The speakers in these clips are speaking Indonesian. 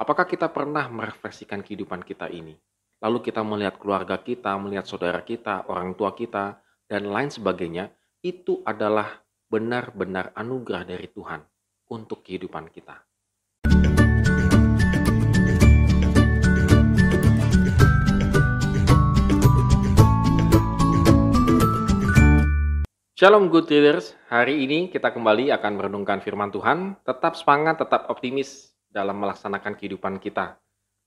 Apakah kita pernah merefleksikan kehidupan kita ini? Lalu kita melihat keluarga kita, melihat saudara kita, orang tua kita, dan lain sebagainya, itu adalah benar-benar anugerah dari Tuhan untuk kehidupan kita. Shalom good readers, hari ini kita kembali akan merenungkan firman Tuhan. Tetap semangat, tetap optimis dalam melaksanakan kehidupan kita.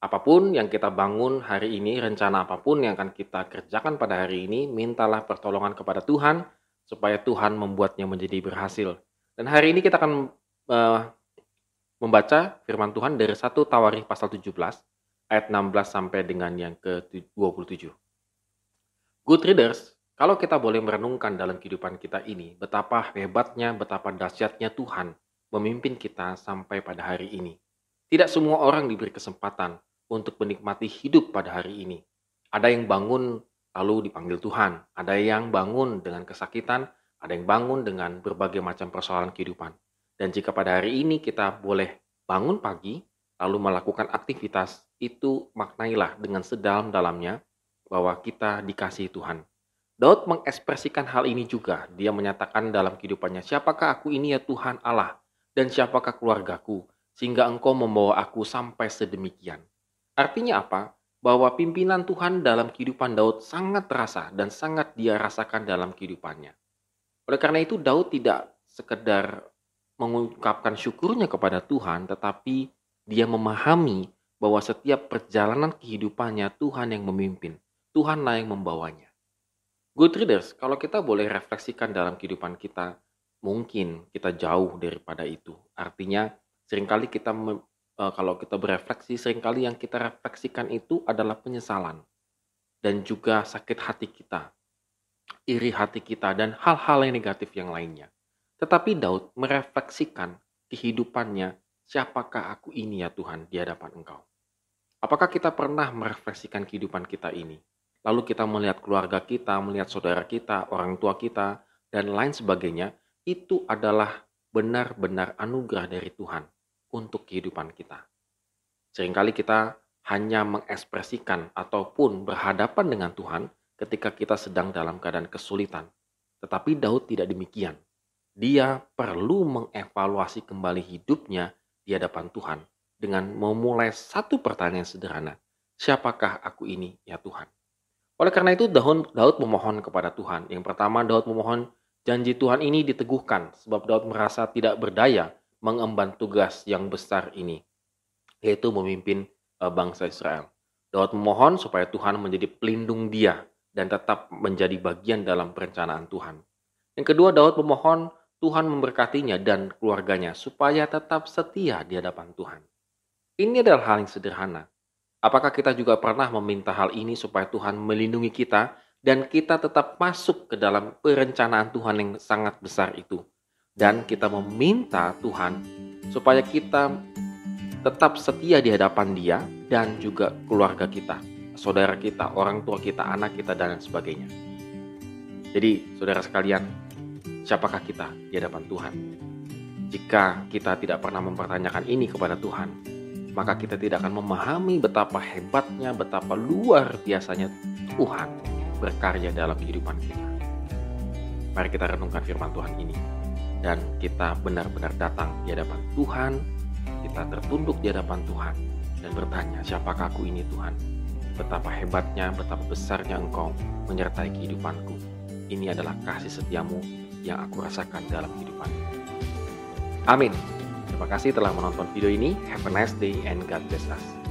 Apa pun yang kita bangun hari ini, rencana apa pun yang akan kita kerjakan pada hari ini, mintalah pertolongan kepada Tuhan supaya Tuhan membuatnya menjadi berhasil. Dan hari ini kita akan uh, membaca firman Tuhan dari 1 Tawarikh pasal 17 ayat 16 sampai dengan yang ke-27. Good readers, kalau kita boleh merenungkan dalam kehidupan kita ini, betapa hebatnya, betapa dahsyatnya Tuhan memimpin kita sampai pada hari ini. Tidak semua orang diberi kesempatan untuk menikmati hidup pada hari ini. Ada yang bangun lalu dipanggil Tuhan, ada yang bangun dengan kesakitan, ada yang bangun dengan berbagai macam persoalan kehidupan. Dan jika pada hari ini kita boleh bangun pagi, lalu melakukan aktivitas, itu maknailah dengan sedalam-dalamnya bahwa kita dikasih Tuhan Daud mengekspresikan hal ini juga. Dia menyatakan dalam kehidupannya, siapakah aku ini ya Tuhan Allah, dan siapakah keluargaku, sehingga engkau membawa aku sampai sedemikian. Artinya apa? Bahwa pimpinan Tuhan dalam kehidupan Daud sangat terasa dan sangat dia rasakan dalam kehidupannya. Oleh karena itu Daud tidak sekedar mengungkapkan syukurnya kepada Tuhan, tetapi dia memahami bahwa setiap perjalanan kehidupannya Tuhan yang memimpin. Tuhanlah yang membawanya. Good readers, kalau kita boleh refleksikan dalam kehidupan kita, mungkin kita jauh daripada itu. Artinya, sering kali kita uh, kalau kita berefleksi, sering kali yang kita refleksikan itu adalah penyesalan dan juga sakit hati kita, iri hati kita dan hal-hal yang negatif yang lainnya. Tetapi Daud merefleksikan kehidupannya, siapakah aku ini ya Tuhan di hadapan Engkau? Apakah kita pernah merefleksikan kehidupan kita ini? lalu kita melihat keluarga kita, melihat saudara kita, orang tua kita, dan lain sebagainya, itu adalah benar-benar anugerah dari Tuhan untuk kehidupan kita. Seringkali kita hanya mengekspresikan ataupun berhadapan dengan Tuhan ketika kita sedang dalam keadaan kesulitan. Tetapi Daud tidak demikian. Dia perlu mengevaluasi kembali hidupnya di hadapan Tuhan dengan memulai satu pertanyaan sederhana. Siapakah aku ini ya Tuhan? Oleh karena itu Daud, memohon kepada Tuhan. Yang pertama Daud memohon janji Tuhan ini diteguhkan sebab Daud merasa tidak berdaya mengemban tugas yang besar ini yaitu memimpin eh, bangsa Israel. Daud memohon supaya Tuhan menjadi pelindung dia dan tetap menjadi bagian dalam perencanaan Tuhan. Yang kedua Daud memohon Tuhan memberkatinya dan keluarganya supaya tetap setia di hadapan Tuhan. Ini adalah hal yang sederhana, Apakah kita juga pernah meminta hal ini supaya Tuhan melindungi kita dan kita tetap masuk ke dalam perencanaan Tuhan yang sangat besar itu? Dan kita meminta Tuhan supaya kita tetap setia di hadapan Dia dan juga keluarga kita, saudara kita, orang tua kita, anak kita, dan sebagainya. Jadi, saudara sekalian, siapakah kita di hadapan Tuhan? Jika kita tidak pernah mempertanyakan ini kepada Tuhan, maka kita tidak akan memahami betapa hebatnya, betapa luar biasanya Tuhan berkarya dalam kehidupan kita. Mari kita renungkan firman Tuhan ini dan kita benar-benar datang di hadapan Tuhan, kita tertunduk di hadapan Tuhan dan bertanya, siapakah aku ini Tuhan? Betapa hebatnya, betapa besarnya Engkau menyertai kehidupanku. Ini adalah kasih setiamu yang aku rasakan dalam kehidupan. Amin. Terima kasih telah menonton video ini. Have a nice day and God bless us.